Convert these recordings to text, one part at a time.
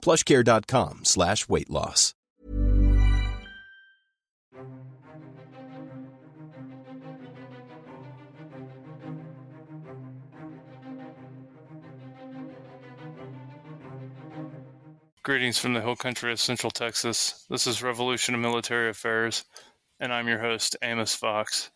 plushcare.com slash weight loss. Greetings from the hill country of Central Texas. This is Revolution of Military Affairs, and I'm your host, Amos Fox.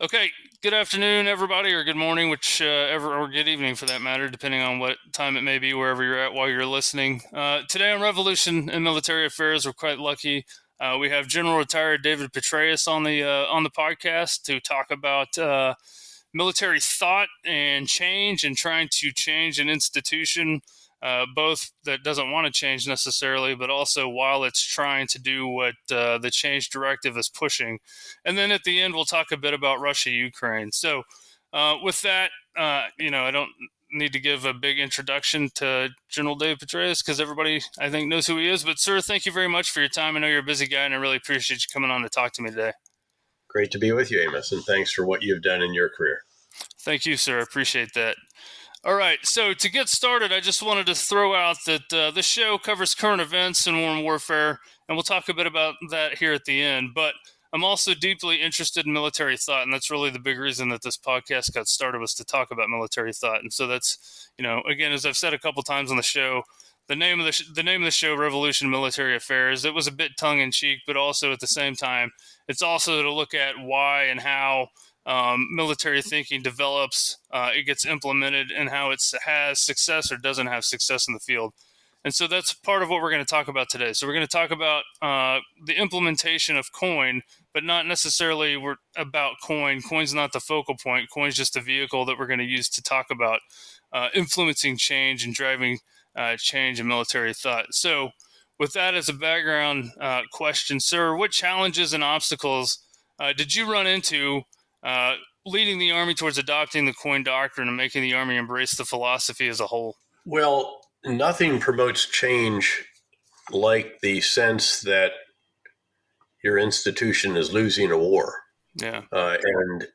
Okay, good afternoon, everybody, or good morning, which uh, ever, or good evening for that matter, depending on what time it may be, wherever you're at while you're listening. Uh, today on Revolution and Military Affairs, we're quite lucky. Uh, we have General Retired David Petraeus on the uh, on the podcast to talk about uh, military thought and change, and trying to change an institution uh, both that doesn't want to change necessarily, but also while it's trying to do what uh, the change directive is pushing. And then at the end, we'll talk a bit about Russia Ukraine. So, uh, with that, uh, you know, I don't need to give a big introduction to General Dave Petraeus because everybody, I think, knows who he is. But, sir, thank you very much for your time. I know you're a busy guy, and I really appreciate you coming on to talk to me today. Great to be with you, Amos, and thanks for what you've done in your career. Thank you, sir. I appreciate that. All right, so to get started, I just wanted to throw out that uh, show covers current events and war and warfare, and we'll talk a bit about that here at the end. But I'm also deeply interested in military thought, and that's really the big reason that this podcast got started was to talk about military thought. And so that's, you know, again, as I've said a couple times on the show, the name of the sh- the name of the show, Revolution Military Affairs. It was a bit tongue in cheek, but also at the same time, it's also to look at why and how um, military thinking develops, uh, it gets implemented, and how it has success or doesn't have success in the field. And so that's part of what we're going to talk about today. So we're going to talk about uh, the implementation of coin, but not necessarily we're about coin. Coin's not the focal point. Coin's just a vehicle that we're going to use to talk about uh, influencing change and driving uh, change in military thought. So, with that as a background uh, question, sir, what challenges and obstacles uh, did you run into uh, leading the Army towards adopting the coin doctrine and making the Army embrace the philosophy as a whole? Well, nothing promotes change like the sense that your institution is losing a war. Yeah. Uh, and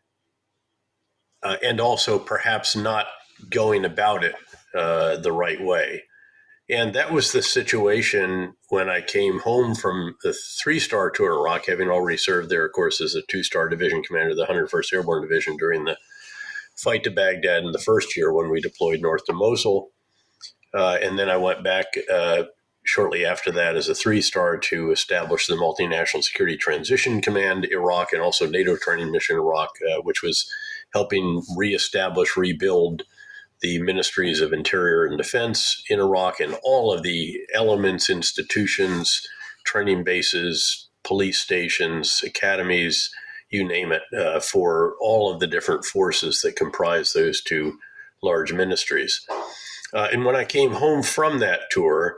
uh, and also perhaps not going about it uh, the right way. And that was the situation when I came home from the three star tour of Iraq, having already served there, of course, as a two star division commander of the 101st Airborne Division during the fight to Baghdad in the first year when we deployed north to Mosul. Uh, and then I went back uh, shortly after that as a three star to establish the Multinational Security Transition Command Iraq and also NATO Training Mission Iraq, uh, which was helping reestablish, rebuild the ministries of interior and defense in Iraq and all of the elements, institutions, training bases, police stations, academies, you name it, uh, for all of the different forces that comprise those two large ministries. Uh, and when I came home from that tour,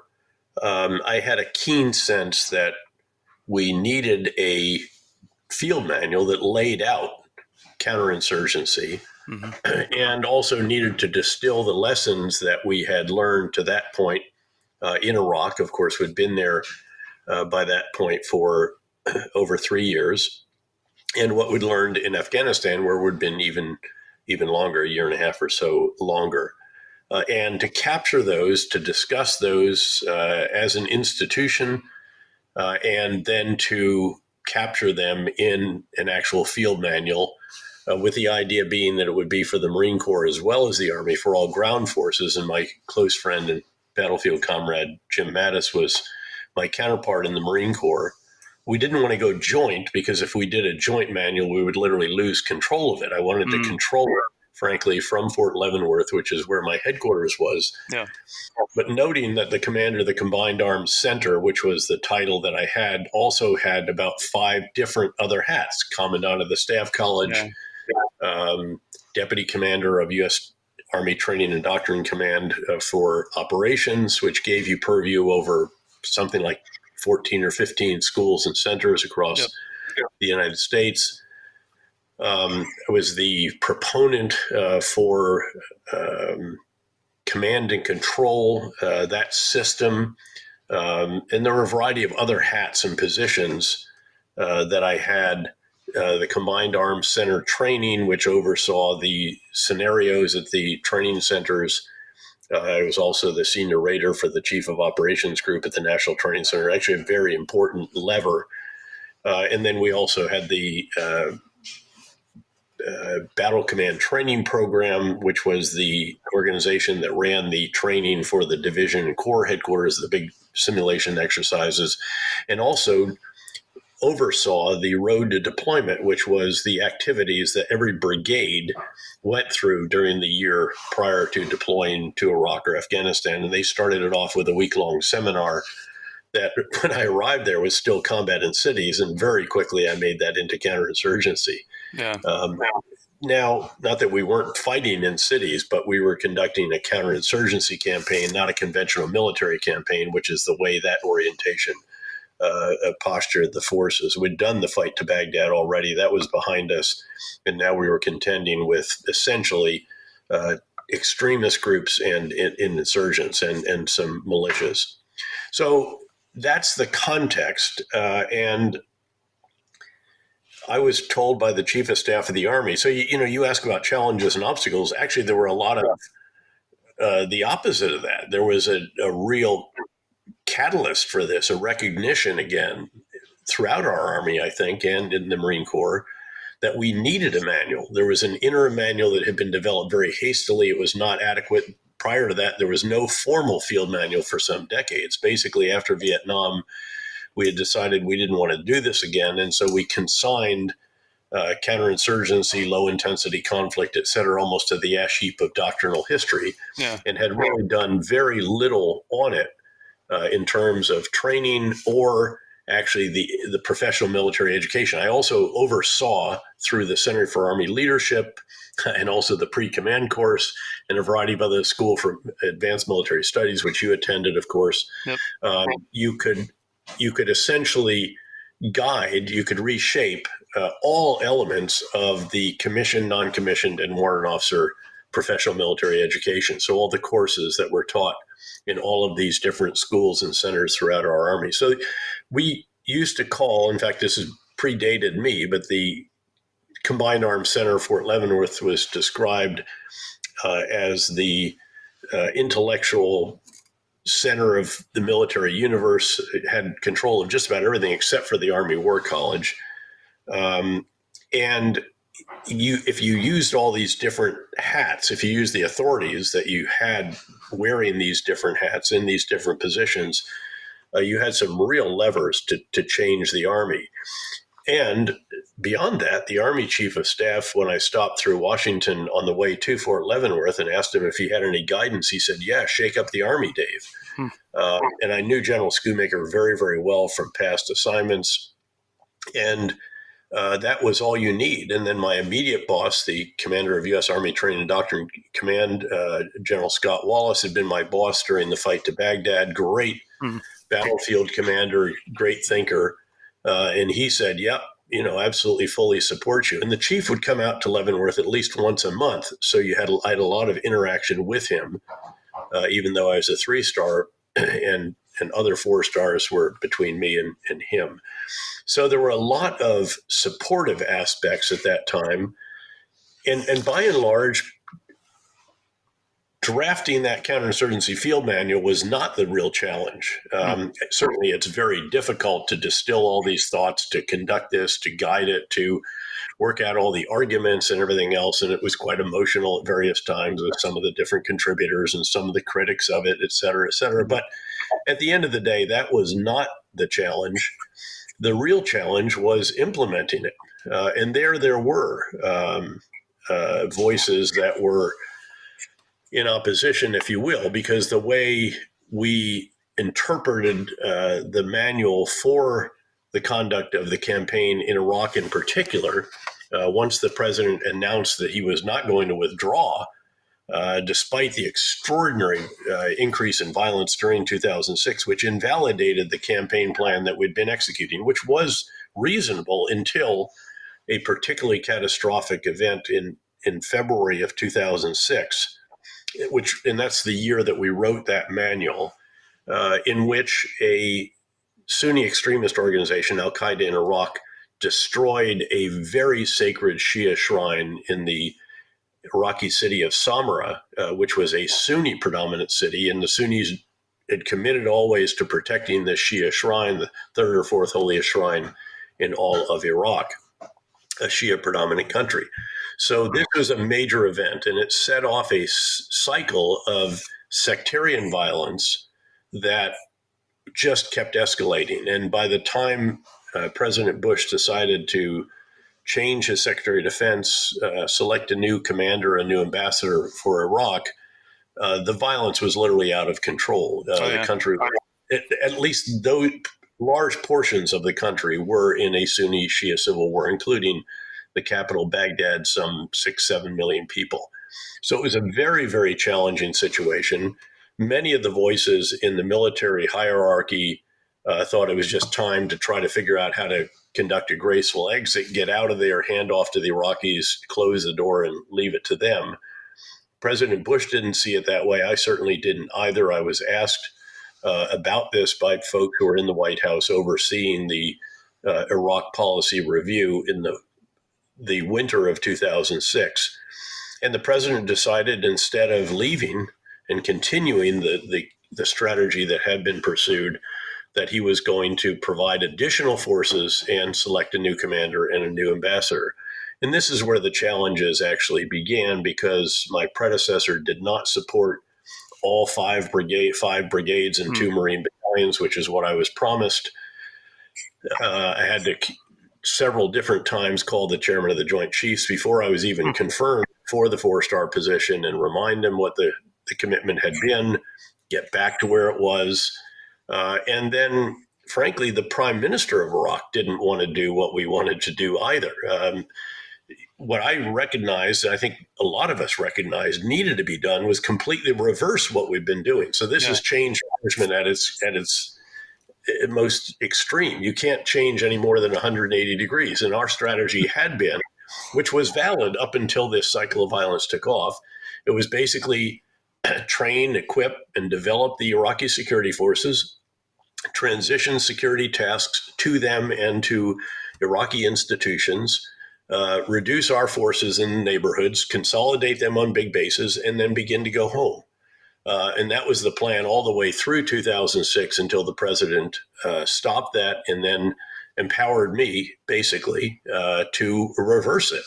um, I had a keen sense that we needed a field manual that laid out counterinsurgency mm-hmm. and also needed to distill the lessons that we had learned to that point uh, in Iraq. Of course, we'd been there uh, by that point for over three years, and what we'd learned in Afghanistan, where we'd been even even longer, a year and a half or so longer. Uh, and to capture those, to discuss those uh, as an institution, uh, and then to capture them in an actual field manual, uh, with the idea being that it would be for the Marine Corps as well as the Army, for all ground forces. And my close friend and battlefield comrade Jim Mattis was my counterpart in the Marine Corps we didn't want to go joint because if we did a joint manual, we would literally lose control of it. I wanted mm. to control it, frankly, from Fort Leavenworth, which is where my headquarters was. Yeah. But noting that the commander of the Combined Arms Center, which was the title that I had, also had about five different other hats commandant of the Staff College, yeah. Um, deputy commander of U.S. Army Training and Doctrine Command uh, for operations, which gave you purview over something like 14 or 15 schools and centers across yep. the United States. Um, I was the proponent uh, for um, command and control, uh, that system. Um, and there were a variety of other hats and positions uh, that I had. Uh, the Combined Arms Center training, which oversaw the scenarios at the training centers uh, I was also the senior rater for the chief of operations group at the National Training Center, actually a very important lever. Uh, and then we also had the uh, uh, Battle Command Training Program, which was the organization that ran the training for the division and corps headquarters, the big simulation exercises, and also oversaw the road to deployment, which was the activities that every brigade went through during the year prior to deploying to Iraq or Afghanistan. And they started it off with a week long seminar that, when I arrived there, was still combat in cities. And very quickly, I made that into counterinsurgency. Yeah. Um, now, not that we weren't fighting in cities, but we were conducting a counterinsurgency campaign, not a conventional military campaign, which is the way that orientation uh, of the forces. We'd done the fight to Baghdad already, that was behind us. And now we were contending with essentially uh, extremist groups and, and, and insurgents and, and some militias. So that's the context. Uh, and I was told by the chief of staff of the army. So you, you, know, you ask about challenges and obstacles. Actually, there were a lot of uh, the opposite of that. There was a, a real catalyst for this, a recognition again throughout our army, I think, and in the Marine Corps, that we needed a manual. There was an interim manual that had been developed very hastily. It was not adequate. Prior to that, there was no formal field manual for some decades. Basically, after Vietnam, we had decided we didn't want to do this again. And so we consigned uh, counterinsurgency, low intensity conflict, et cetera, almost to the ash heap of doctrinal history yeah. and had really done very little on it uh, in terms of training or actually the the professional military education. I also oversaw through the Center for Army Leadership and also the pre-command course and a variety of other school for advanced military studies, which you attended, of course. Yep. Um, you could you could essentially guide, you could reshape uh, all elements of the commissioned, non-commissioned, and warrant officer professional military education. So all the courses that were taught in all of these different schools and centers throughout our army. So we used to call, in fact, this is predated me, but the Combined Arms Center Fort Leavenworth was described uh, as the uh, intellectual center of the military universe. It had control of just about everything except for the Army War College. Um, and you if you used all these different hats, if you used the authorities that you had wearing these different hats in these different positions, uh, you had some real levers to, to change the army. And beyond that, the Army Chief of Staff, when I stopped through Washington on the way to Fort Leavenworth and asked him if he had any guidance, he said, Yeah, shake up the Army, Dave. Hmm. Uh, and I knew General Schoomaker very, very well from past assignments. And uh, that was all you need. And then my immediate boss, the commander of U.S. Army Training and Doctrine Command, uh, General Scott Wallace, had been my boss during the fight to Baghdad. Great mm-hmm. battlefield commander, great thinker. Uh, and he said, Yep, you know, absolutely fully support you. And the chief would come out to Leavenworth at least once a month. So you had, I had a lot of interaction with him, uh, even though I was a three star. and and other four stars were between me and, and him. So there were a lot of supportive aspects at that time. And, and by and large, drafting that counterinsurgency field manual was not the real challenge. Um. Certainly, it's very difficult to distill all these thoughts, to conduct this, to guide it, to work out all the arguments and everything else. And it was quite emotional at various times with some of the different contributors and some of the critics of it, et cetera, et cetera. But at the end of the day, that was not the challenge. The real challenge was implementing it. Uh, and there, there were um, uh, voices that were in opposition, if you will, because the way we interpreted uh, the manual for the conduct of the campaign in Iraq in particular, uh, once the president announced that he was not going to withdraw, uh, despite the extraordinary uh, increase in violence during 2006, which invalidated the campaign plan that we'd been executing, which was reasonable until a particularly catastrophic event in, in February of 2006 which and that's the year that we wrote that manual, uh, in which a Sunni extremist organization, Al Qaeda in Iraq, destroyed a very sacred Shia shrine in the Iraqi city of Samarra, uh, which was a Sunni predominant city, and the Sunnis had committed always to protecting the Shia shrine, the third or fourth holiest shrine in all of Iraq, a Shia predominant country. So this was a major event, and it set off a s- cycle of sectarian violence that just kept escalating. And by the time uh, President Bush decided to change his Secretary of Defense, uh, select a new commander, a new ambassador for Iraq, uh, the violence was literally out of control. Uh, oh, yeah. The country, at, at least those large portions of the country, were in a Sunni Shia civil war, including the capital, Baghdad, some six, seven million people. So it was a very, very challenging situation. Many of the voices in the military hierarchy uh, thought it was just time to try to figure out how to conduct a graceful exit, get out of there, hand off to the Iraqis, close the door, and leave it to them. President Bush didn't see it that way. I certainly didn't either. I was asked uh, about this by folks who are in the White House overseeing the uh, Iraq policy review in the the winter of 2006. And the president decided instead of leaving and continuing the, the, the strategy that had been pursued, that he was going to provide additional forces and select a new commander and a new ambassador. And this is where the challenges actually began because my predecessor did not support all five brigade five brigades and two mm. Marine battalions, which is what I was promised. Uh, I had to several different times called the chairman of the Joint Chiefs before I was even mm-hmm. confirmed for the four star position and remind him what the, the commitment had been, get back to where it was. Uh, and then, frankly, the prime minister of Iraq didn't want to do what we wanted to do either. Um, what I recognized, and I think a lot of us recognized needed to be done was completely reverse what we've been doing. So this yeah. has changed management at its at its most extreme. You can't change any more than 180 degrees. And our strategy had been, which was valid up until this cycle of violence took off, it was basically train, equip, and develop the Iraqi security forces, transition security tasks to them and to Iraqi institutions. Uh, reduce our forces in neighborhoods, consolidate them on big bases, and then begin to go home. Uh, and that was the plan all the way through 2006 until the president uh, stopped that and then empowered me basically uh, to reverse it.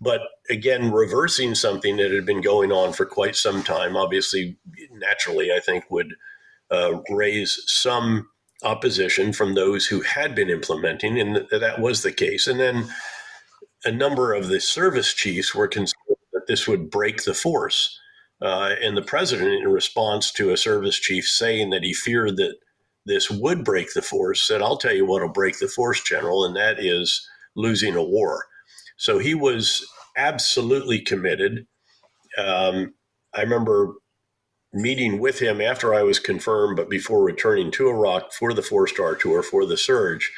But again, reversing something that had been going on for quite some time, obviously, naturally, I think would uh, raise some opposition from those who had been implementing, and th- that was the case. And then a number of the service chiefs were concerned that this would break the force. Uh, and the president, in response to a service chief saying that he feared that this would break the force, said, I'll tell you what'll break the force, General, and that is losing a war. So he was absolutely committed. Um, I remember meeting with him after I was confirmed, but before returning to Iraq for the four star tour for the surge.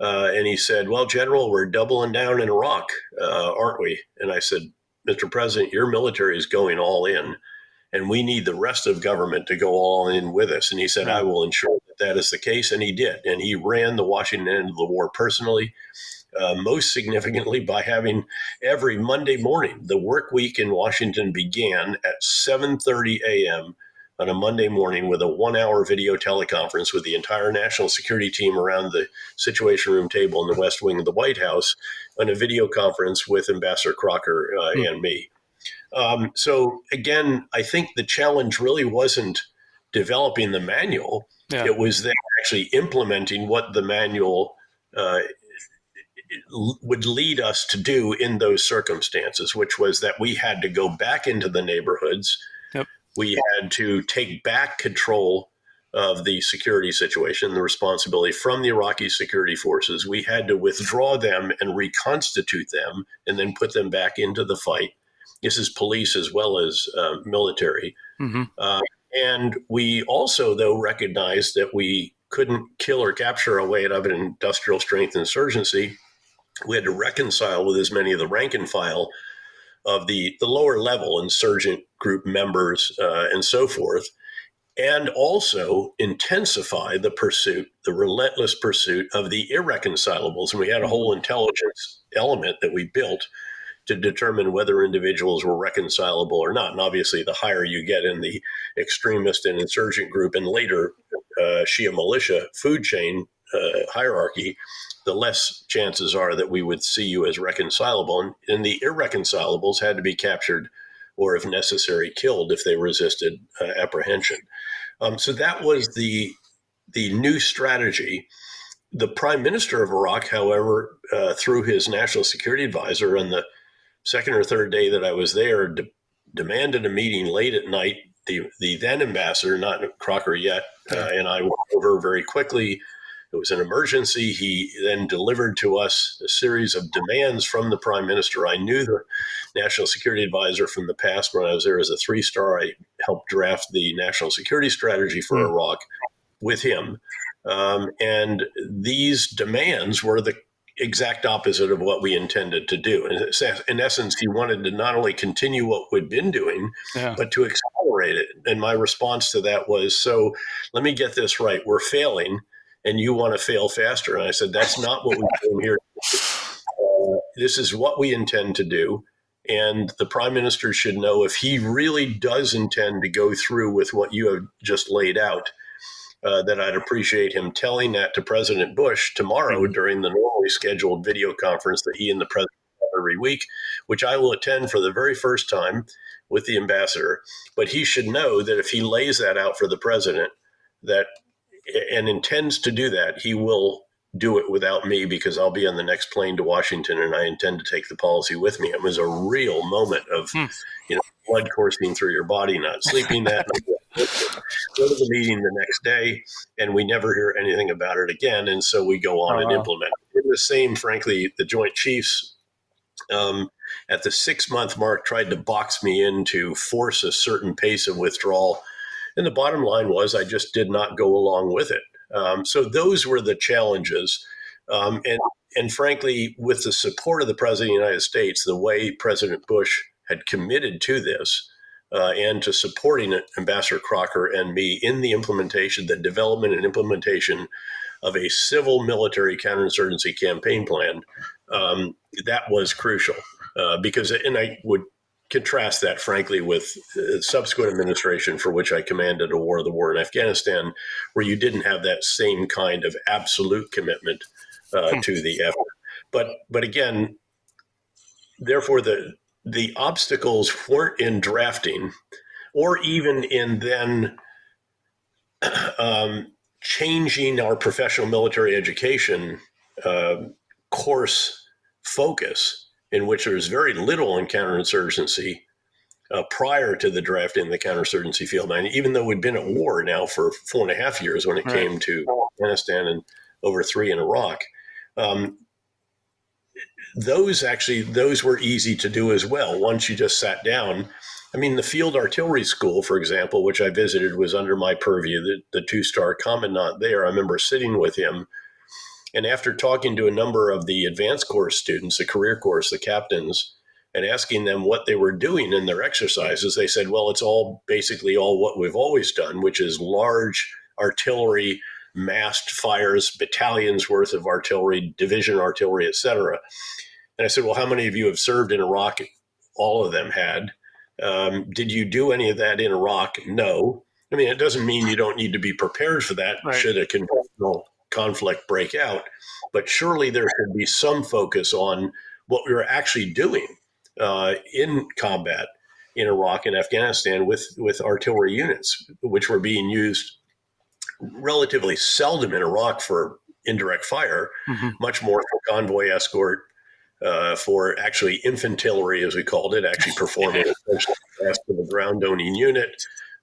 Uh, and he said, Well, General, we're doubling down in Iraq, uh, aren't we? And I said, Mr. President, your military is going all in. and we need the rest of government to go all in with us. And he said, I will ensure that that is the case. And he did. And he ran the Washington end of the war personally. Uh, most significantly by having every Monday morning. The work week in Washington began at 7:30 a.m. on a Monday morning with a one-hour video teleconference with the entire national security team around the Situation Room table in the West Wing of the White House, on a video conference with Ambassador Crocker uh, mm. and me. Um, so again, I think the challenge really wasn't developing the manual; yeah. it was then actually implementing what the manual uh, would lead us to do in those circumstances, which was that we had to go back into the neighborhoods. Yep. We had to take back control of the security situation, the responsibility from the Iraqi security forces. We had to withdraw them and reconstitute them and then put them back into the fight. This is police as well as uh, military. Mm-hmm. Uh, and we also, though, recognized that we couldn't kill or capture a way out of an industrial strength insurgency we had to reconcile with as many of the rank and file of the, the lower level insurgent group members uh, and so forth, and also intensify the pursuit, the relentless pursuit of the irreconcilables. And we had a whole intelligence element that we built to determine whether individuals were reconcilable or not. And obviously, the higher you get in the extremist and insurgent group and later uh, Shia militia food chain uh, hierarchy, the less chances are that we would see you as reconcilable. And, and the irreconcilables had to be captured or, if necessary, killed if they resisted uh, apprehension. Um, so that was the the new strategy. The prime minister of Iraq, however, uh, through his national security advisor, on the second or third day that I was there, de- demanded a meeting late at night. The the then ambassador, not Crocker yet, uh, and I went over very quickly it was an emergency. He then delivered to us a series of demands from the prime minister. I knew the national security advisor from the past when I was there as a three star. I helped draft the national security strategy for mm. Iraq with him. Um, and these demands were the exact opposite of what we intended to do. And in essence, he wanted to not only continue what we'd been doing, yeah. but to accelerate it. And my response to that was so let me get this right. We're failing and you want to fail faster. And I said, that's not what we came here uh, this is what we intend to do. And the prime minister should know if he really does intend to go through with what you have just laid out, uh, that I'd appreciate him telling that to President Bush tomorrow mm-hmm. during the normally scheduled video conference that he and the president have every week, which I will attend for the very first time with the ambassador. But he should know that if he lays that out for the president, that and intends to do that, he will do it without me because I'll be on the next plane to Washington and I intend to take the policy with me. It was a real moment of, hmm. you know, blood coursing through your body, not sleeping that night. Go to the meeting the next day, and we never hear anything about it again. And so we go on uh-huh. and implement. In the same, frankly, the Joint Chiefs um, at the six month mark tried to box me in to force a certain pace of withdrawal and the bottom line was I just did not go along with it. Um, so those were the challenges. Um, and, and frankly, with the support of the President of the United States, the way President Bush had committed to this uh, and to supporting Ambassador Crocker and me in the implementation, the development and implementation of a civil military counterinsurgency campaign plan, um, that was crucial. Uh, because, and I would contrast that, frankly, with the subsequent administration for which I commanded a war, the war in Afghanistan, where you didn't have that same kind of absolute commitment uh, hmm. to the effort. But but again, therefore the the obstacles weren't in drafting, or even in then um, changing our professional military education uh, course focus in which there was very little on counterinsurgency uh, prior to the draft in the counterinsurgency field. And even though we'd been at war now for four and a half years when it right. came to Afghanistan and over three in Iraq, um, those actually those were easy to do as well. Once you just sat down. I mean, the Field Artillery School, for example, which I visited, was under my purview. The, the two star commandant there, I remember sitting with him and after talking to a number of the advanced course students, the career course, the captains, and asking them what they were doing in their exercises, they said, well, it's all basically all what we've always done, which is large artillery massed fires, battalions worth of artillery, division artillery, etc. And I said, well, how many of you have served in Iraq? All of them had. Um, did you do any of that in Iraq? No. I mean, it doesn't mean you don't need to be prepared for that right. should a conventional conflict break out. But surely there should be some focus on what we were actually doing uh, in combat in Iraq and Afghanistan with, with artillery units, which were being used relatively seldom in Iraq for indirect fire, mm-hmm. much more for convoy escort, uh, for actually infantry, as we called it, actually performing essentially a ground owning unit,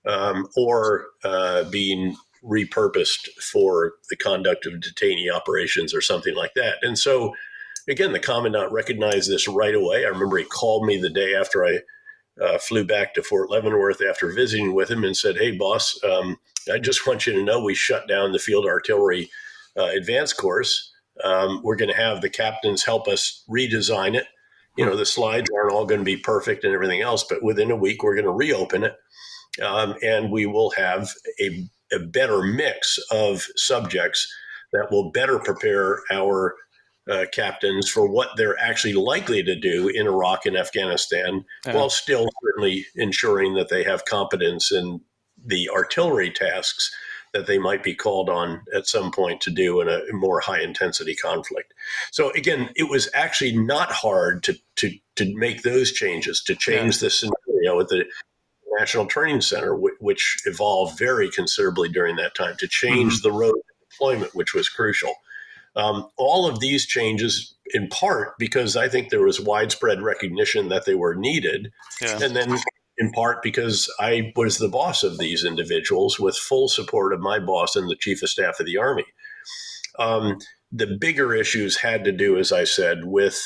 um, or uh, being repurposed for the conduct of detainee operations or something like that. And so, again, the commandant recognized this right away. I remember he called me the day after I uh, flew back to Fort Leavenworth after visiting with him and said, Hey, boss, um, I just want you to know we shut down the field artillery uh, advance course. Um, we're going to have the captains help us redesign it. You know, the slides aren't all going to be perfect and everything else, but within a week, we're going to reopen it. Um, and we will have a, a better mix of subjects that will better prepare our uh, captains for what they're actually likely to do in Iraq and Afghanistan, uh-huh. while still certainly ensuring that they have competence in the artillery tasks that they might be called on at some point to do in a more high intensity conflict. So again, it was actually not hard to to to make those changes, to change yeah. the scenario at the National Training Center, which evolved very considerably during that time, to change mm-hmm. the road to deployment, which was crucial. Um, all of these changes, in part because I think there was widespread recognition that they were needed, yeah. and then in part because I was the boss of these individuals with full support of my boss and the chief of staff of the Army. Um, the bigger issues had to do, as I said, with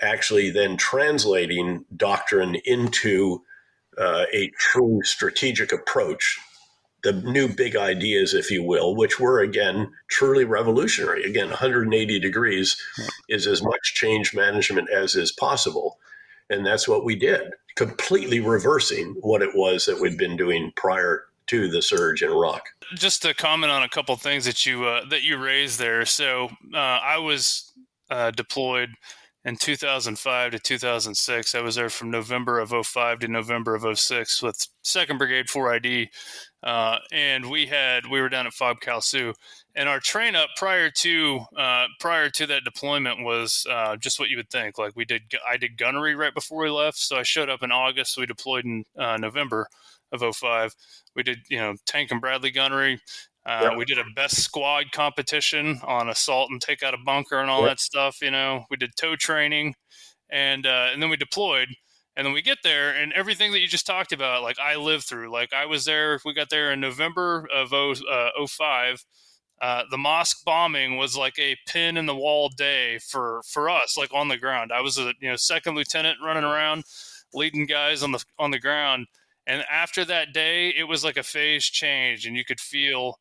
actually then translating doctrine into uh, a true strategic approach. The new big ideas, if you will, which were again truly revolutionary. Again, 180 degrees is as much change management as is possible. And that's what we did completely reversing what it was that we'd been doing prior to the surge in Iraq. Just to comment on a couple things that you uh, that you raised there. So uh, I was uh, deployed in 2005 to 2006. I was there from November of 05 to November of 06 with Second Brigade 4ID, uh, and we had we were down at Fob Cal and our train up prior to uh, prior to that deployment was uh, just what you would think. Like we did, I did gunnery right before we left, so I showed up in August. We deployed in uh, November of 05. We did you know tank and Bradley gunnery. Uh, yep. We did a best squad competition on assault and take out a bunker and all yep. that stuff. You know, we did tow training, and uh, and then we deployed. And then we get there, and everything that you just talked about, like I lived through. Like I was there. We got there in November of 0, uh, 05 uh, the mosque bombing was like a pin in the wall day for for us, like on the ground. I was a you know second lieutenant running around, leading guys on the on the ground, and after that day, it was like a phase change, and you could feel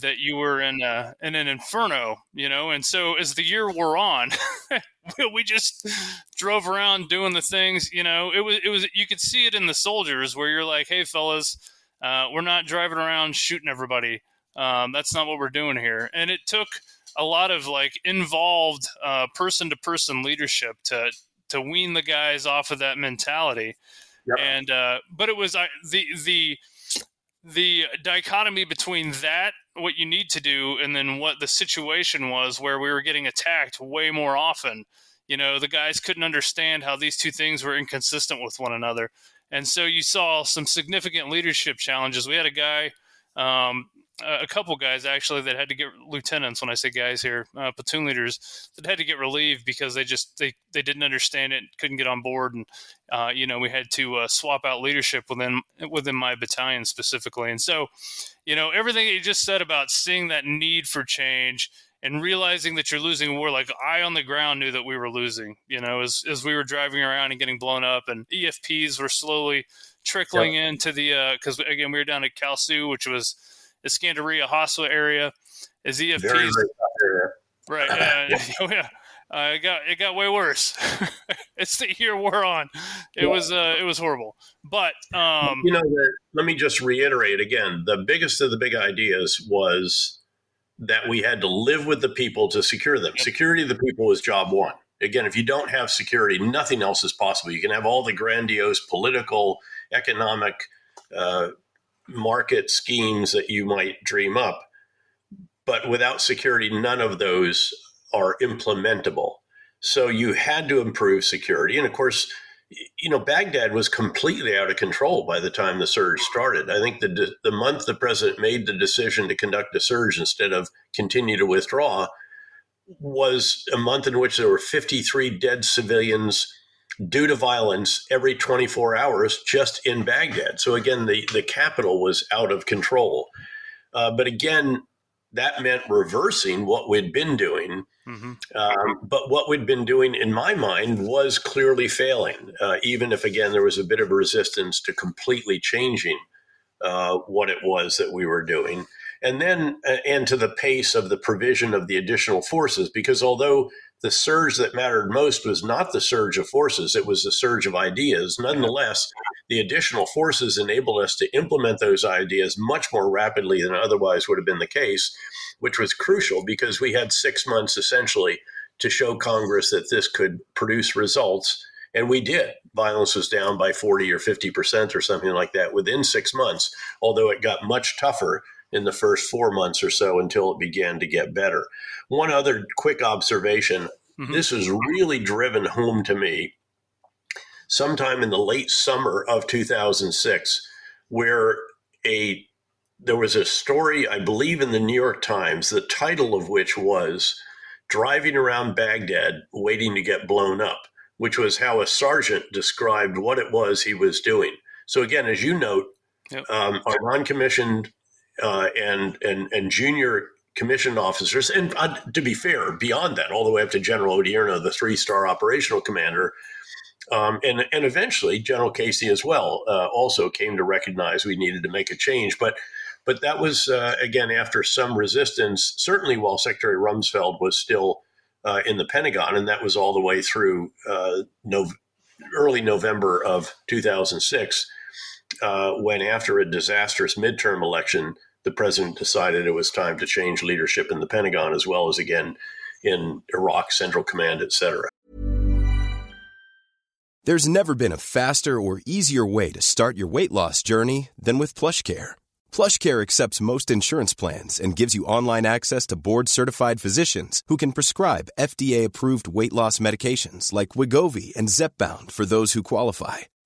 that you were in a, in an inferno, you know. And so as the year wore on, we just drove around doing the things, you know. It was it was you could see it in the soldiers where you're like, hey fellas, uh, we're not driving around shooting everybody um, that's not what we're doing here. And it took a lot of like involved person to person leadership to to wean the guys off of that mentality. Yep. And uh, but it was uh, the the the dichotomy between that what you need to do and then what the situation was where we were getting attacked way more often. You know the guys couldn't understand how these two things were inconsistent with one another. And so you saw some significant leadership challenges. We had a guy um, a couple guys actually that had to get lieutenants when i say guys here uh, platoon leaders that had to get relieved because they just they, they didn't understand it couldn't get on board and uh, you know we had to uh, swap out leadership within within my battalion specifically and so you know everything you just said about seeing that need for change and realizing that you're losing war like i on the ground knew that we were losing you know as, as we were driving around and getting blown up and efps were slowly trickling yep. into the because uh, again we were down at Kalsu, which was Iskandariyah Hoswa area is EFPs. Very, very right. Uh, yeah. oh, yeah. Uh, it got it got way worse. it's the year we're on. It yeah. was uh, it was horrible. But um, you know, let me just reiterate again: the biggest of the big ideas was that we had to live with the people to secure them. Security of the people is job one. Again, if you don't have security, nothing else is possible. You can have all the grandiose political, economic, uh, market schemes that you might dream up, but without security, none of those are implementable. So you had to improve security. And of course, you know, Baghdad was completely out of control by the time the surge started. I think the the month the president made the decision to conduct a surge instead of continue to withdraw was a month in which there were 53 dead civilians due to violence every 24 hours just in Baghdad. So again, the the capital was out of control. Uh, but again, that meant reversing what we'd been doing. Mm-hmm. Um, but what we'd been doing, in my mind, was clearly failing, uh, even if, again, there was a bit of resistance to completely changing uh, what it was that we were doing. And then, uh, and to the pace of the provision of the additional forces, because although the surge that mattered most was not the surge of forces, it was the surge of ideas. Nonetheless, the additional forces enabled us to implement those ideas much more rapidly than otherwise would have been the case, which was crucial because we had six months essentially to show Congress that this could produce results. And we did. Violence was down by 40 or 50% or something like that within six months, although it got much tougher in the first four months or so until it began to get better. One other quick observation mm-hmm. this was really driven home to me sometime in the late summer of 2006, where a there was a story, I believe, in the New York Times, the title of which was Driving Around Baghdad Waiting to Get Blown Up, which was how a sergeant described what it was he was doing. So, again, as you note, yep. um, our non commissioned uh, and, and, and junior commissioned officers, and uh, to be fair, beyond that, all the way up to General Odierno, the three star operational commander, um, and and eventually General Casey as well uh, also came to recognize we needed to make a change, but. But that was uh, again after some resistance, certainly while Secretary Rumsfeld was still uh, in the Pentagon, and that was all the way through uh, early November of 2006, uh, when after a disastrous midterm election, the president decided it was time to change leadership in the Pentagon as well as again in Iraq, Central Command, etc. There's never been a faster or easier way to start your weight loss journey than with PlushCare. PlushCare accepts most insurance plans and gives you online access to board-certified physicians who can prescribe FDA-approved weight loss medications like Wegovy and Zepbound for those who qualify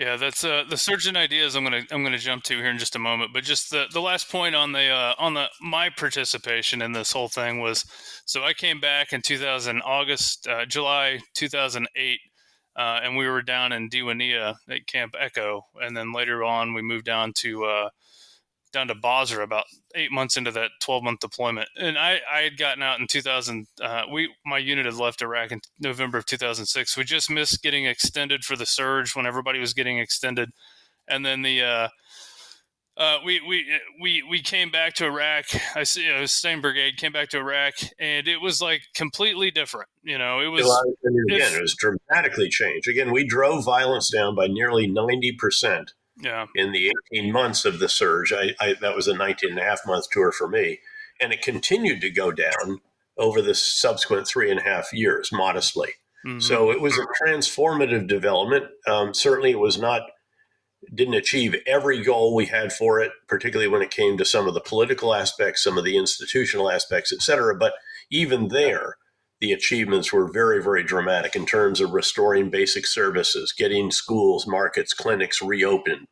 Yeah, that's uh, the surgeon ideas. I'm gonna I'm gonna jump to here in just a moment, but just the, the last point on the uh, on the my participation in this whole thing was, so I came back in 2000 August uh, July 2008, uh, and we were down in Diwania at Camp Echo, and then later on we moved down to uh, down to Basra about eight months into that 12 month deployment. And I, I had gotten out in 2000. Uh, we, my unit had left Iraq in November of 2006. We just missed getting extended for the surge when everybody was getting extended. And then the, uh, uh, we, we, we, we came back to Iraq. I see, you know, same brigade came back to Iraq and it was like completely different. You know, it was, again, it was dramatically changed. Again, we drove violence down by nearly 90% yeah. in the 18 months of the surge. I, I, that was a 19 and a half month tour for me. And it continued to go down over the subsequent three and a half years, modestly. Mm-hmm. So it was a transformative development. Um, certainly, it was not didn't achieve every goal we had for it, particularly when it came to some of the political aspects, some of the institutional aspects, et cetera. But even there, the achievements were very, very dramatic in terms of restoring basic services, getting schools, markets, clinics reopened,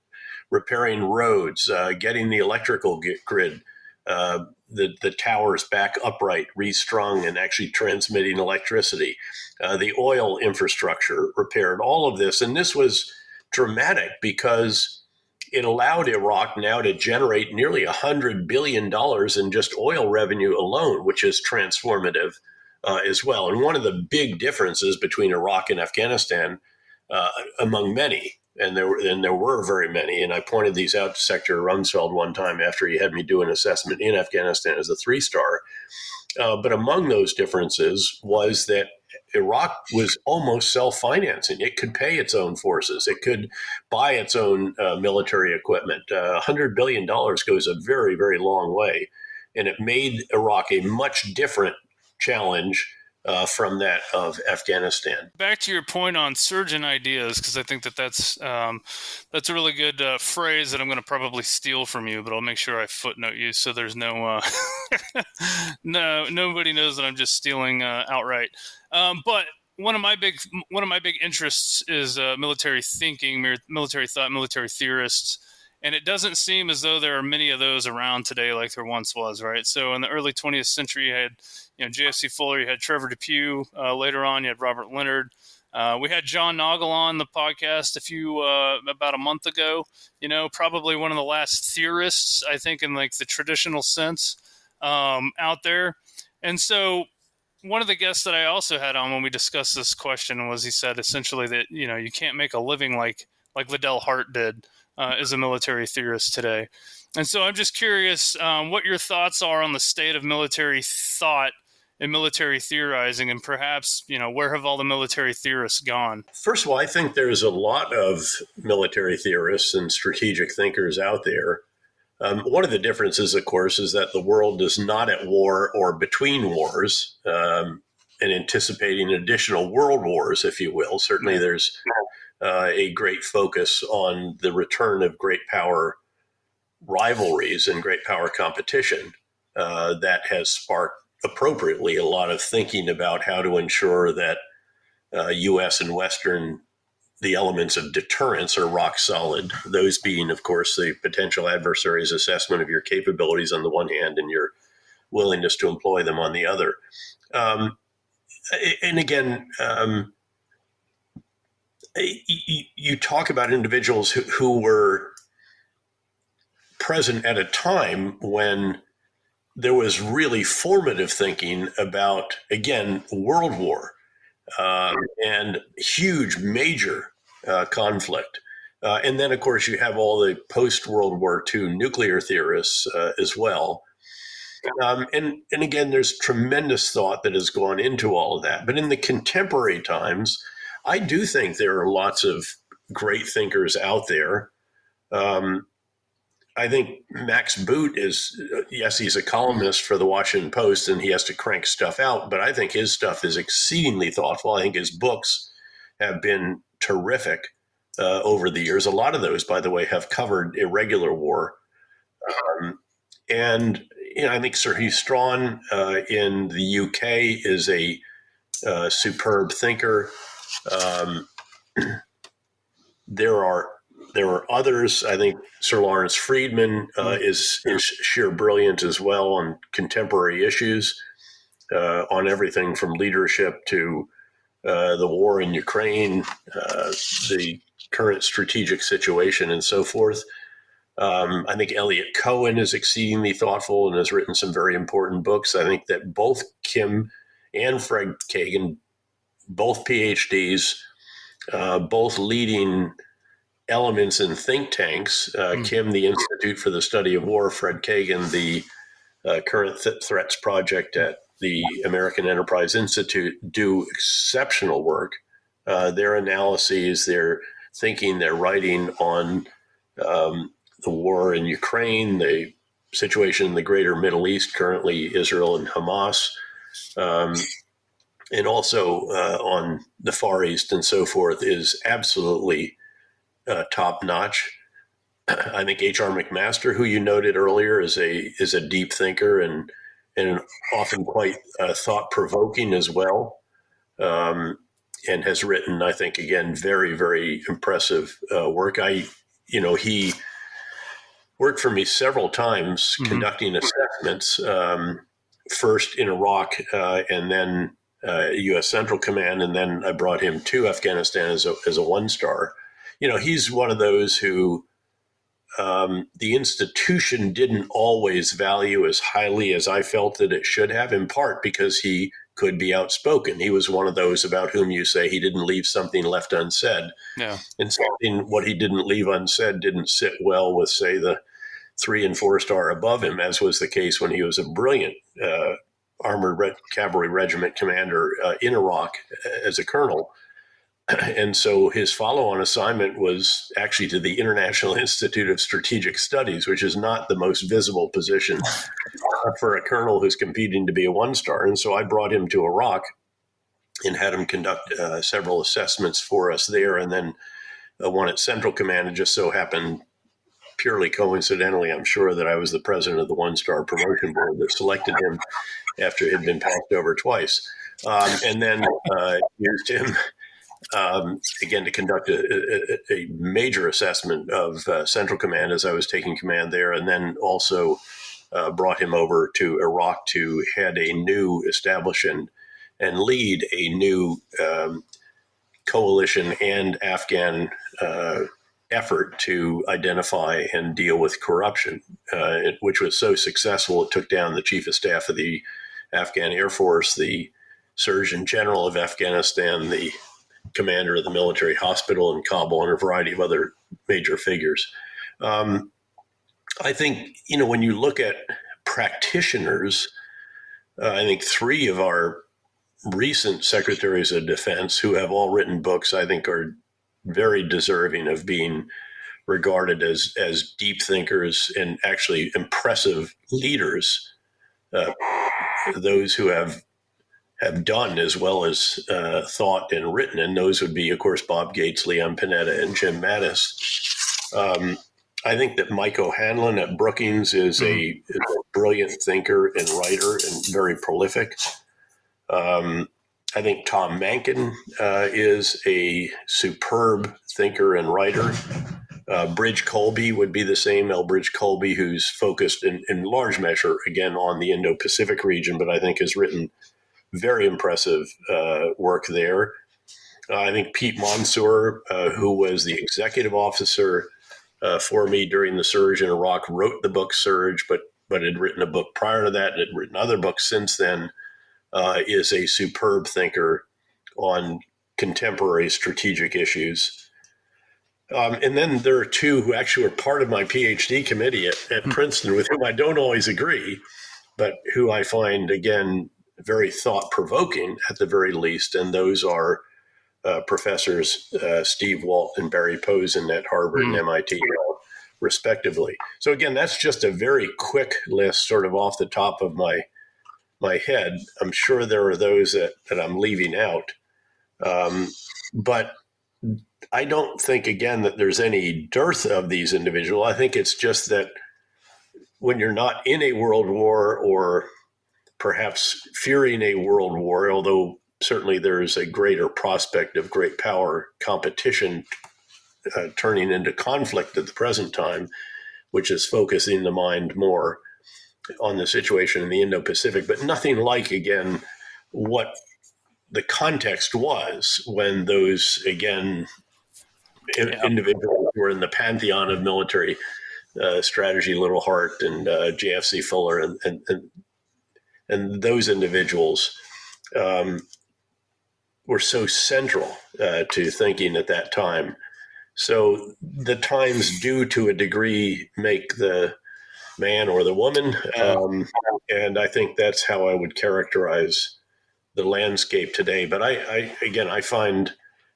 repairing roads, uh, getting the electrical grid, uh, the, the towers back upright, restrung, and actually transmitting electricity, uh, the oil infrastructure repaired, all of this. And this was dramatic because it allowed Iraq now to generate nearly $100 billion in just oil revenue alone, which is transformative uh, as well. And one of the big differences between Iraq and Afghanistan, uh, among many, and there were, and there were very many, and I pointed these out to Secretary Rumsfeld one time after he had me do an assessment in Afghanistan as a three star. Uh, but among those differences was that Iraq was almost self financing. It could pay its own forces, it could buy its own uh, military equipment. Uh, $100 billion goes a very, very long way. And it made Iraq a much different challenge uh, from that of Afghanistan. Back to your point on surgeon ideas, because I think that that's um, that's a really good uh, phrase that I'm going to probably steal from you, but I'll make sure I footnote you so there's no uh, no nobody knows that I'm just stealing uh, outright. Um, but one of my big one of my big interests is uh, military thinking, military thought, military theorists and it doesn't seem as though there are many of those around today like there once was right? So in the early 20th century you had you know jfc fuller you had trevor dupuy uh, later on you had robert leonhard. Uh, we had john nagl on the podcast a few uh, about a month ago you know probably one of the last theorists i think in like the traditional sense um, out there. And so one of the guests that i also had on when we discussed this question was he said essentially that you know you can't make a living like like liddell hart did uh, is a military theorist today. And so I'm just curious um, what your thoughts are on the state of military thought and military theorizing, and perhaps, you know, where have all the military theorists gone? First of all, I think there's a lot of military theorists and strategic thinkers out there. Um, one of the differences, of course, is that the world is not at war or between wars um, and anticipating additional world wars, if you will. Certainly, there's uh, a great focus on the return of great power rivalries and great power competition uh, that has sparked appropriately a lot of thinking about how to ensure that uh, U.S. and Western the elements of deterrence are rock solid. Those being, of course, the potential adversary's assessment of your capabilities on the one hand and your willingness to employ them on the other. Um, and again, um, you, talk about individuals who, who were present at a time when there was really formative thinking about, again, World War um, and huge, major uh, conflict. Uh, and then, of course, you have all the post World War II nuclear theorists uh, as well. Um, and, and again, there's tremendous thought that has gone into all of that. But in the contemporary times, I do think there are lots of great thinkers out there. Um, I think Max Boot is, yes, he's a columnist for the Washington Post and he has to crank stuff out, but I think his stuff is exceedingly thoughtful. I think his books have been terrific uh, over the years. A lot of those, by the way, have covered irregular war. Um, and you know, I think Sir Hugh Strachan uh, in the UK is a uh, superb thinker. Um, there are there are others. I think Sir Lawrence Freedman uh, mm-hmm. is is sheer brilliant as well on contemporary issues, uh, on everything from leadership to uh, the war in Ukraine, uh, the current strategic situation, and so forth. Um, I think Eliot Cohen is exceedingly thoughtful and has written some very important books. I think that both Kim and Fred Kagan both PhDs, uh, both leading elements in think tanks. Uh, mm. Kim, the Institute for the Study of War, Fred Kagan, the uh, Current Th- Threats Project at the American Enterprise Institute, do exceptional work. Uh, their analyses, their thinking, their writing on um, the war in Ukraine, the situation in the greater Middle East, currently Israel and Hamas. Um, and also uh, on the Far East and so forth is absolutely uh, top notch. I think H.R. McMaster, who you noted earlier, is a is a deep thinker and and often quite uh, thought provoking as well. Um, and has written, I think, again, very, very impressive uh, work. I, you know, he worked for me several times mm-hmm. conducting assessments, um, first in Iraq uh, and then uh, U.S. Central Command, and then I brought him to Afghanistan as a, as a one star. You know, he's one of those who um, the institution didn't always value as highly as I felt that it should have, in part because he could be outspoken. He was one of those about whom you say he didn't leave something left unsaid. Yeah. And something, what he didn't leave unsaid didn't sit well with, say, the three and four star above him, as was the case when he was a brilliant uh, armored Re- cavalry regiment commander uh, in Iraq as a colonel. and so his follow-on assignment was actually to the International Institute of Strategic Studies, which is not the most visible position for a colonel who's competing to be a one-star. And so I brought him to Iraq and had him conduct uh, several assessments for us there, and then uh, one at Central Command. It just so happened, purely coincidentally, I'm sure that I was the president of the one-star promotion board that selected him after he had been passed over twice. Um, and then uh, used him um, again to conduct a, a, a major assessment of uh, Central Command as I was taking command there, and then also uh, brought him over to Iraq to head a new establishment and lead a new um, coalition and Afghan uh, effort to identify and deal with corruption, uh, which was so successful it took down the chief of staff of the Afghan Air Force, the Surgeon General of Afghanistan, the commander of the military hospital in Kabul, and a variety of other major figures. Um, I think, you know, when you look at practitioners, uh, I think three of our recent secretaries of defense who have all written books, I think, are very deserving of being regarded as as deep thinkers and actually impressive leaders. Uh, those who have have done as well as uh, thought and written, and those would be, of course, Bob Gates, Leon Panetta, and Jim Mattis. Um, I think that Mike O'Hanlon at Brookings is, mm-hmm. a, is, a, brilliant thinker and writer and very prolific. Um, I think Tom Mahnken uh, is a superb thinker and writer. Uh, Bridge Colby would be the same. Elbridge Colby, who's focused in, in large measure, again, on the Indo Pacific region, but I think has written very impressive uh, work there. Uh, I think Pete Mansoor, uh, who was the executive officer uh, for me during the surge in Iraq, wrote the book Surge, but but had written a book prior to that and had written other books since then. Uh, is a superb thinker on contemporary strategic issues. Um, and then there are two who actually were part of my PhD committee at, at hmm. Princeton, with whom I don't always agree, but who I find again very thought provoking at the very least. And those are uh, professors uh, Steve Walt and Barry Posen at Harvard mm. and MIT, respectively. So again, that's just a very quick list, sort of off the top of my my head. I'm sure there are those that, that I'm leaving out, um, but I don't think again that there's any dearth of these individuals. I think it's just that when you're not in a world war or perhaps fearing a world war, although certainly there is a greater prospect of great power competition uh, turning into conflict at the present time, which is focusing the mind more on the situation in the Indo Pacific, but nothing like, again, what the context was when those, again, yeah. individuals were in the pantheon of military uh, strategy, Liddell Hart and uh, JFC Fuller, and, and, and and those individuals um, were so central uh, to thinking at that time. So the times do, to a degree, make the man or the woman, um, and I think that's how I would characterize the landscape today. But I, I, again, I find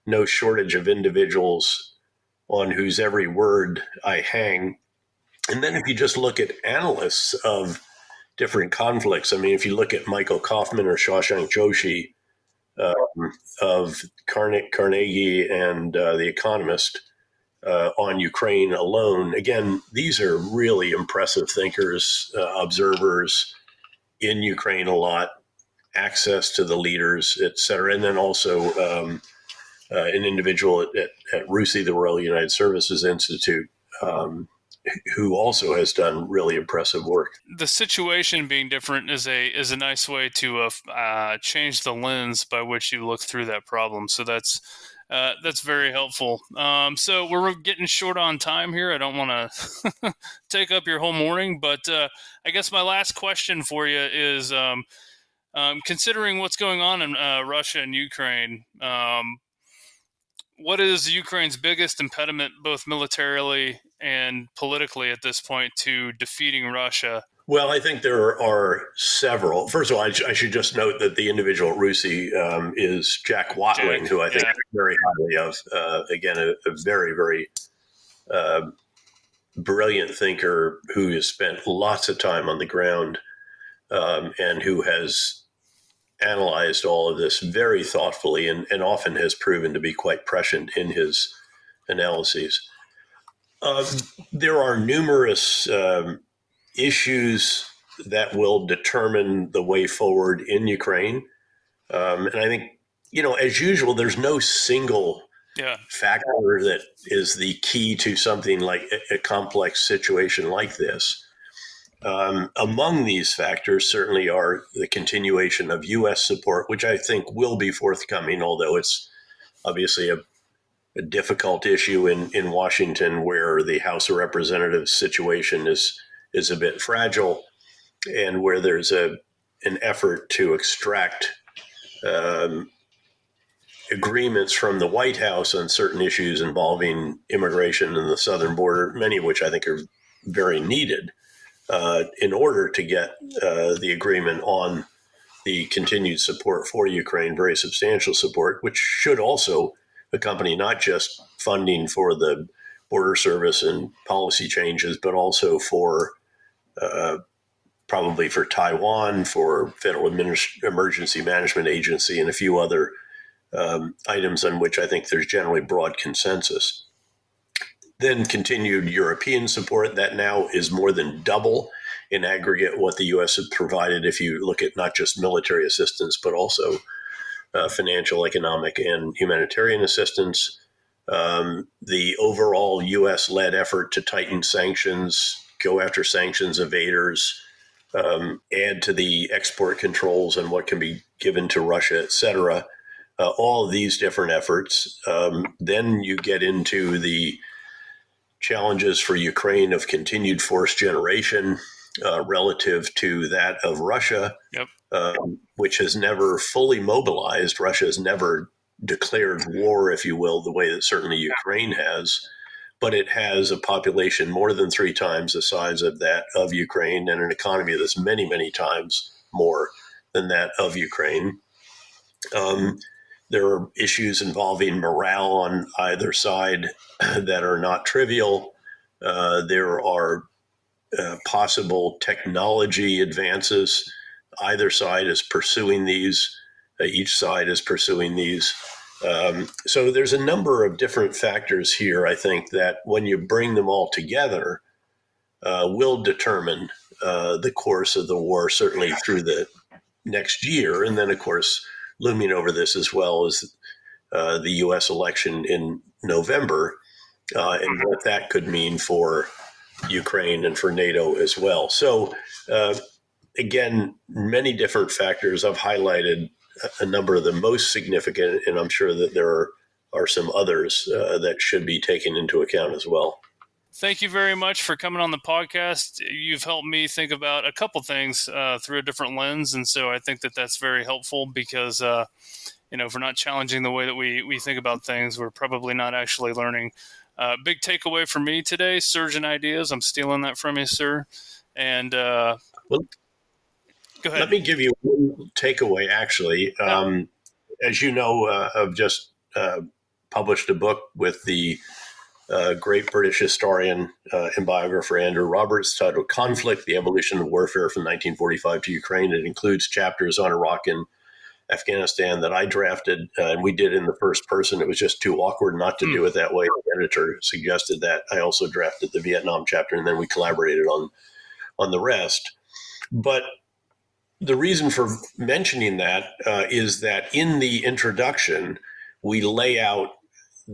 no shortage of individuals on whose every word I hang. And then if you just look at analysts of different conflicts. I mean, if you look at Michael Kofman or Shashank Joshi um, of Carnegie and uh, The Economist uh, on Ukraine alone, again, these are really impressive thinkers, uh, observers in Ukraine a lot, access to the leaders, et cetera, and then also um, uh, an individual at, at, at RUSI, the Royal United Services Institute, um, who also has done really impressive work. The situation being different is a is a nice way to uh, uh, change the lens by which you look through that problem. So that's uh, that's very helpful. Um, so we're getting short on time here. I don't want to take up your whole morning, but uh, I guess my last question for you is: um, um, considering what's going on in uh, Russia and Ukraine, um, what is Ukraine's biggest impediment, both militarily and politically, at this point, to defeating Russia? Well, I think there are several. First of all, I, I should just note that the individual at RUSI um, is Jack Watling, Jack, who I think yeah. very highly of. Uh, again, a, a, very, very uh, brilliant thinker who has spent lots of time on the ground um, and who has analyzed all of this very thoughtfully and, and often has proven to be quite prescient in his analyses. Uh, there are numerous um, issues that will determine the way forward in Ukraine. Um, and I think, you know, as usual, there's no single yeah. factor that is the key to something like a, a complex situation like this. Um, among these factors, certainly are the continuation of U.S. support, which I think will be forthcoming, although it's obviously a, a difficult issue in, in Washington where the House of Representatives situation is is a bit fragile, and where there's a an effort to extract um, agreements from the White House on certain issues involving immigration and the southern border, many of which I think are very needed uh, in order to get uh, the agreement on the continued support for Ukraine, very substantial support, which should also accompany not just funding for the border service and policy changes, but also for uh, probably for Taiwan, for Federal Administ- Emergency Management Agency, and a few other um, items on which I think there's generally broad consensus. Then continued European support that now is more than double in aggregate what the U.S. has provided. If you look at not just military assistance, but also uh, financial, economic, and humanitarian assistance. Um, the overall U.S. led effort to tighten sanctions go after sanctions evaders, um, add to the export controls and what can be given to Russia, et cetera. Uh, all these different efforts. Um, then you get into the challenges for Ukraine of continued force generation uh, relative to that of Russia, yep. um, which has never fully mobilized. Russia has never declared war, if you will, the way that certainly Ukraine has but it has a population more than three times the size of that of Ukraine and an economy that's many, many times more than that of Ukraine. Um, there are issues involving morale on either side that are not trivial. Uh, there are uh, possible technology advances. Either side is pursuing these. Uh, each side is pursuing these. Um, so there's a number of different factors here, I think, that when you bring them all together, uh, will determine uh, the course of the war, certainly through the next year. And then, of course, looming over this as well as uh, the U.S. election in November uh, and what that could mean for Ukraine and for NATO as well. So, uh, again, many different factors I've highlighted a number of the most significant, and I'm sure that there are, are some others uh, that should be taken into account as well. Thank you very much for coming on the podcast. You've helped me think about a couple things uh, through a different lens, and so I think that that's very helpful because uh, you know if we're not challenging the way that we we think about things, we're probably not actually learning. Uh, big takeaway for me today: surgeon ideas. I'm stealing that from you, sir. And uh, well, Go ahead. Let me give you one takeaway, actually. Um, as you know, uh, I've just uh, published a book with the uh, great British historian uh, and biographer Andrew Roberts titled Conflict The Evolution of Warfare from 1945 to Ukraine. It includes chapters on Iraq and Afghanistan that I drafted, uh, and we did in the first person. It was just too awkward not to mm. do it that way. The editor suggested that. I also drafted the Vietnam chapter, and then we collaborated on on the rest. But the reason for mentioning that uh, is that in the introduction, we lay out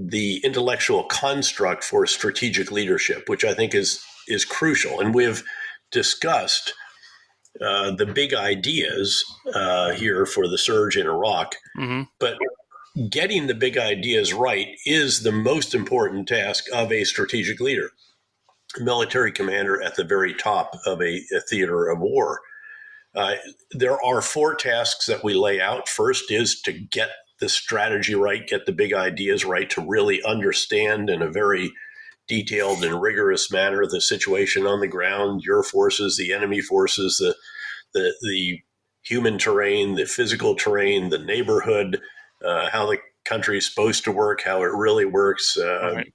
the intellectual construct for strategic leadership, which I think is is crucial. And we've discussed uh, the big ideas uh, here for the surge in Iraq, mm-hmm. but getting the big ideas right is the most important task of a strategic leader, military commander at the very top of a, a theater of war. Uh, there are four tasks that we lay out. First is to get the strategy right, get the big ideas right, to really understand in a very detailed and rigorous manner the situation on the ground, your forces, the enemy forces, the the, the human terrain, the physical terrain, the neighborhood, uh, how the country is supposed to work, how it really works, uh, right.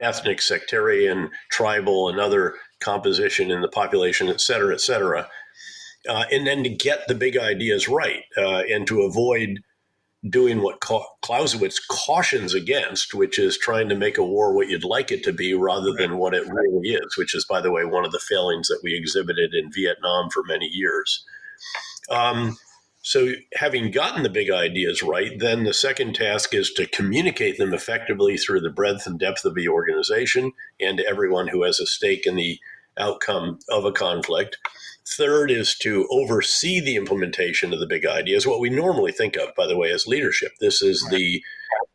ethnic, sectarian, tribal, and other composition in the population, et cetera, et cetera. Uh, and then to get the big ideas right uh, and to avoid doing what Clausewitz cautions against, which is trying to make a war what you'd like it to be rather than what it really is, which is, by the way, one of the failings that we exhibited in Vietnam for many years. Um, so, having gotten the big ideas right, then the second task is to communicate them effectively through the breadth and depth of the organization and to everyone who has a stake in the outcome of a conflict. Third is to oversee the implementation of the big ideas, what we normally think of, by the way, as leadership. This is right. the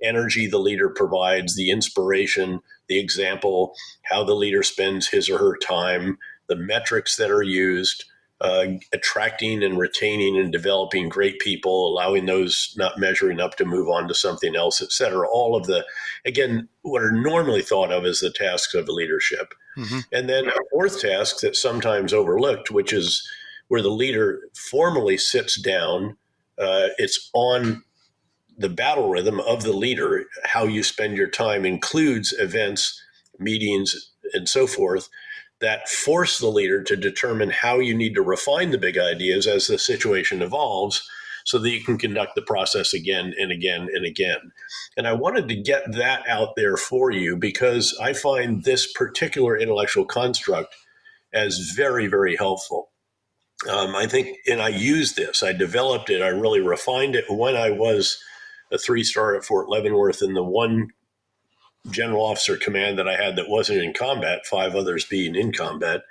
energy the leader provides, the inspiration, the example, how the leader spends his or her time, the metrics that are used, uh, attracting and retaining and developing great people, allowing those not measuring up to move on to something else, et cetera. All of the, again, what are normally thought of as the tasks of leadership. Mm-hmm. And then a fourth task that's sometimes overlooked, which is where the leader formally sits down. Uh, it's on the battle rhythm of the leader. How you spend your time includes events, meetings, and so forth that force the leader to determine how you need to refine the big ideas as the situation evolves so that you can conduct the process again and again and again. And I wanted to get that out there for you because I find this particular intellectual construct as very, very helpful. Um, I think, and I used this, I developed it, I really refined it when I was a three star at Fort Leavenworth in the one general officer command that I had that wasn't in combat, five others being in combat,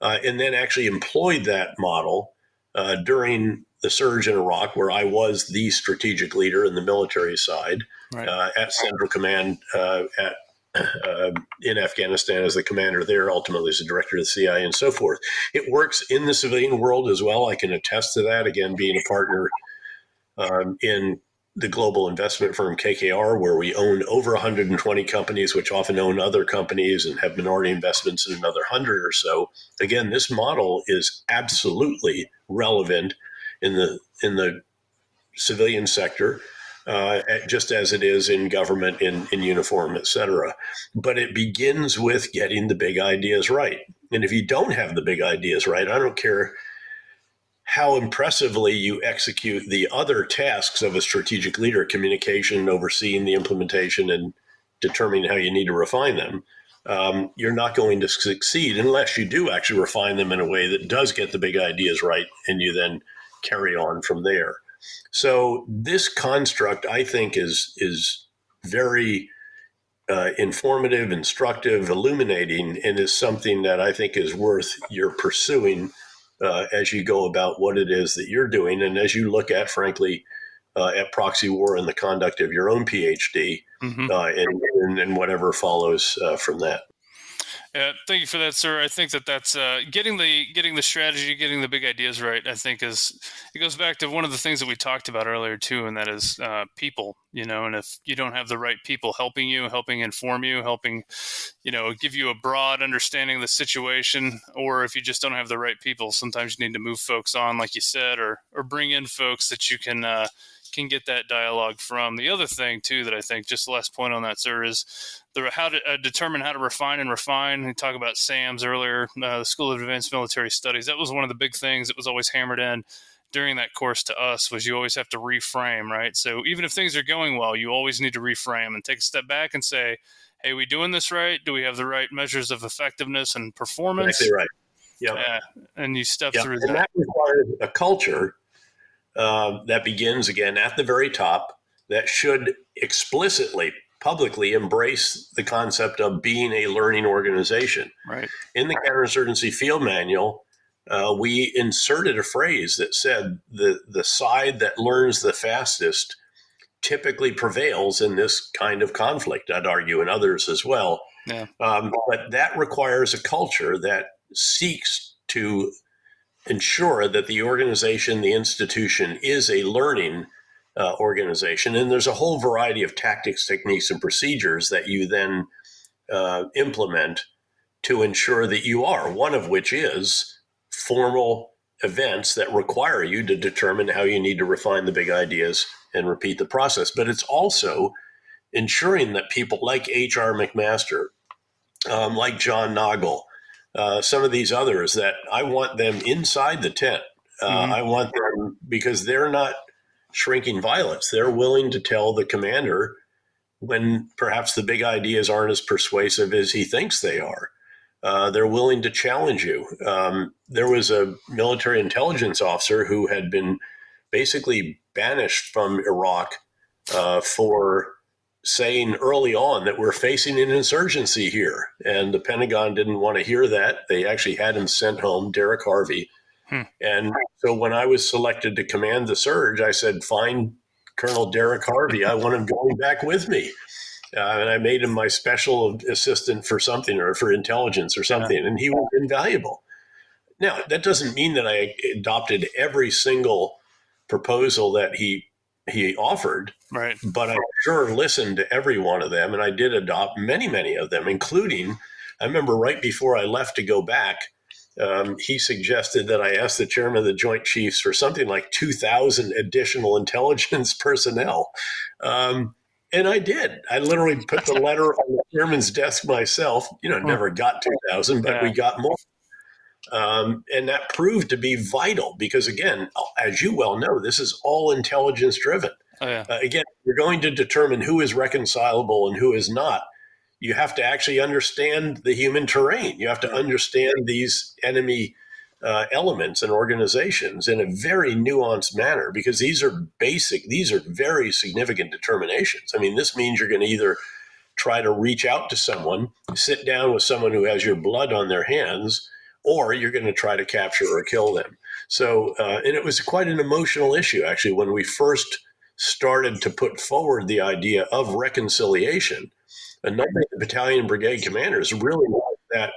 uh, and then actually employed that model uh, during the surge in Iraq, where I was the strategic leader in the military side right. uh, at Central Command uh, at uh, in Afghanistan as the commander there, ultimately as the director of the CIA and so forth. It works in the civilian world as well. I can attest to that. Again, being a partner um, in the global investment firm KKR, where we own over 120 companies, which often own other companies and have minority investments in another 100 or so. Again, this model is absolutely relevant in the in the civilian sector, uh, just as it is in government, in, in uniform, et cetera. But it begins with getting the big ideas right. And if you don't have the big ideas right, I don't care how impressively you execute the other tasks of a strategic leader communication, overseeing the implementation, and determining how you need to refine them. Um, you're not going to succeed unless you do actually refine them in a way that does get the big ideas right and you then carry on from there. So this construct, I think, is is very uh, informative, instructive, illuminating, and is something that I think is worth your pursuing uh, as you go about what it is that you're doing, and as you look at, frankly, uh, at proxy war and the conduct of your own PhD, mm-hmm. Uh, and, and, and, whatever follows uh, from that. Yeah, thank you for that, sir. I think that that's uh, getting the getting the strategy, getting the big ideas right. I think is it goes back to one of the things that we talked about earlier too, and that is uh, people. You know, and if you don't have the right people helping you, helping inform you, helping, you know, give you a broad understanding of the situation, or if you just don't have the right people, sometimes you need to move folks on, like you said, or or bring in folks that you can. Uh, can get that dialogue from. The other thing too that I think, just last point on that, sir, is the how to uh, determine how to refine and refine. We talk about SAMS earlier, uh, the School of Advanced Military Studies. That was one of the big things that was always hammered in during that course to us was you always have to reframe, right? So even if things are going well, you always need to reframe and take a step back and say, "Hey, we doing this right? Do we have the right measures of effectiveness and performance?" Exactly right. Yep. Yeah, and you step Yep. through And that. that requires a culture uh, that begins again at the very top that should explicitly, publicly embrace the concept of being a learning organization. Right. In the counterinsurgency field manual, uh, we inserted a phrase that said the the side that learns the fastest typically prevails in this kind of conflict. I'd argue, and others as well. Yeah. Um, but that requires a culture that seeks to ensure that the organization, the institution, is a learning uh, organization. And there's a whole variety of tactics, techniques, and procedures that you then uh, implement to ensure that you are, one of which is formal events that require you to determine how you need to refine the big ideas and repeat the process. But it's also ensuring that people like H.R. McMaster, um, like John Nagl, uh, some of these others, that I want them inside the tent. Uh, Mhm. I want them because they're not shrinking violence. They're willing to tell the commander when perhaps the big ideas aren't as persuasive as he thinks they are. Uh, they're willing to challenge you. Um, there was a military intelligence officer who had been basically banished from Iraq uh, for saying early on that we're facing an insurgency here. And the Pentagon didn't want to hear that. They actually had him sent home, Derek Harvey. Hmm. And so when I was selected to command the surge, I said, find Colonel Derek Harvey. I want him going back with me. Uh, and I made him my special assistant for something or for intelligence or something. And he was invaluable. Now, that doesn't mean that I adopted every single proposal that he he offered, Right. but I sure listened to every one of them, and I did adopt many, many of them, including. I remember right before I left to go back, um, he suggested that I ask the chairman of the Joint Chiefs for something like two thousand additional intelligence personnel, um, and I did. I literally put the letter on the chairman's desk myself. You know, never got two thousand, but we got more. Um, and that proved to be vital because, again, as you well know, this is all intelligence driven. Oh yeah. Uh, again, you're going to determine who is reconcilable and who is not. You have to actually understand the human terrain. You have to understand these enemy uh, elements and organizations in a very nuanced manner because these are basic, these are very significant determinations. I mean, this means you're going to either try to reach out to someone, sit down with someone who has your blood on their hands, or you're going to try to capture or kill them. So, uh, and it was quite an emotional issue actually when we first started to put forward the idea of reconciliation. A number of the battalion and brigade commanders really that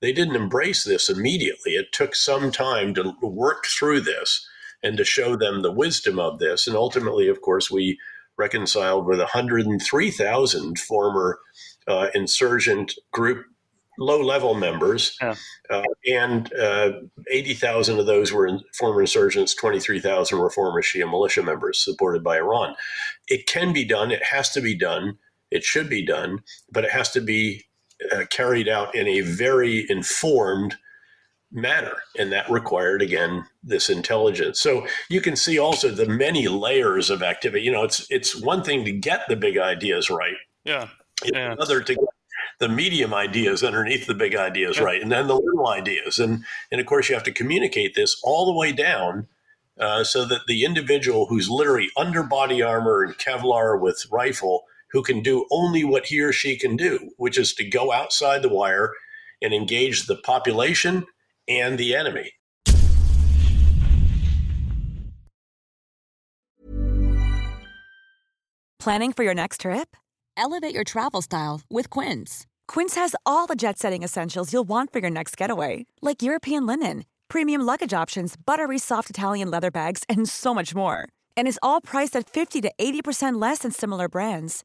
they didn't embrace this immediately. It took some time to work through this and to show them the wisdom of this. And ultimately, of course, we reconciled with 103,000 former uh, insurgent group low level members. Yeah. Uh, and uh, 80,000 of those were in, former insurgents, 23,000 were former Shia militia members supported by Iran. It can be done, it has to be done, it should be done, but it has to be uh, carried out in a very informed manner. And that required, again, this intelligence. So you can see also the many layers of activity. You know, it's, it's one thing to get the big ideas right, Yeah. it's Yeah. another to get the medium ideas underneath the big ideas right and then the little ideas and and of course you have to communicate this all the way down uh, so that the individual who's literally under body armor and kevlar with rifle who can do only what he or she can do which is to go outside the wire and engage the population and the enemy Planning for your next trip? Elevate your travel style with Quince. Quince has all the jet setting essentials you'll want for your next getaway, like European linen, premium luggage options, buttery soft Italian leather bags, and so much more. And is all priced at 50 to 80% less than similar brands.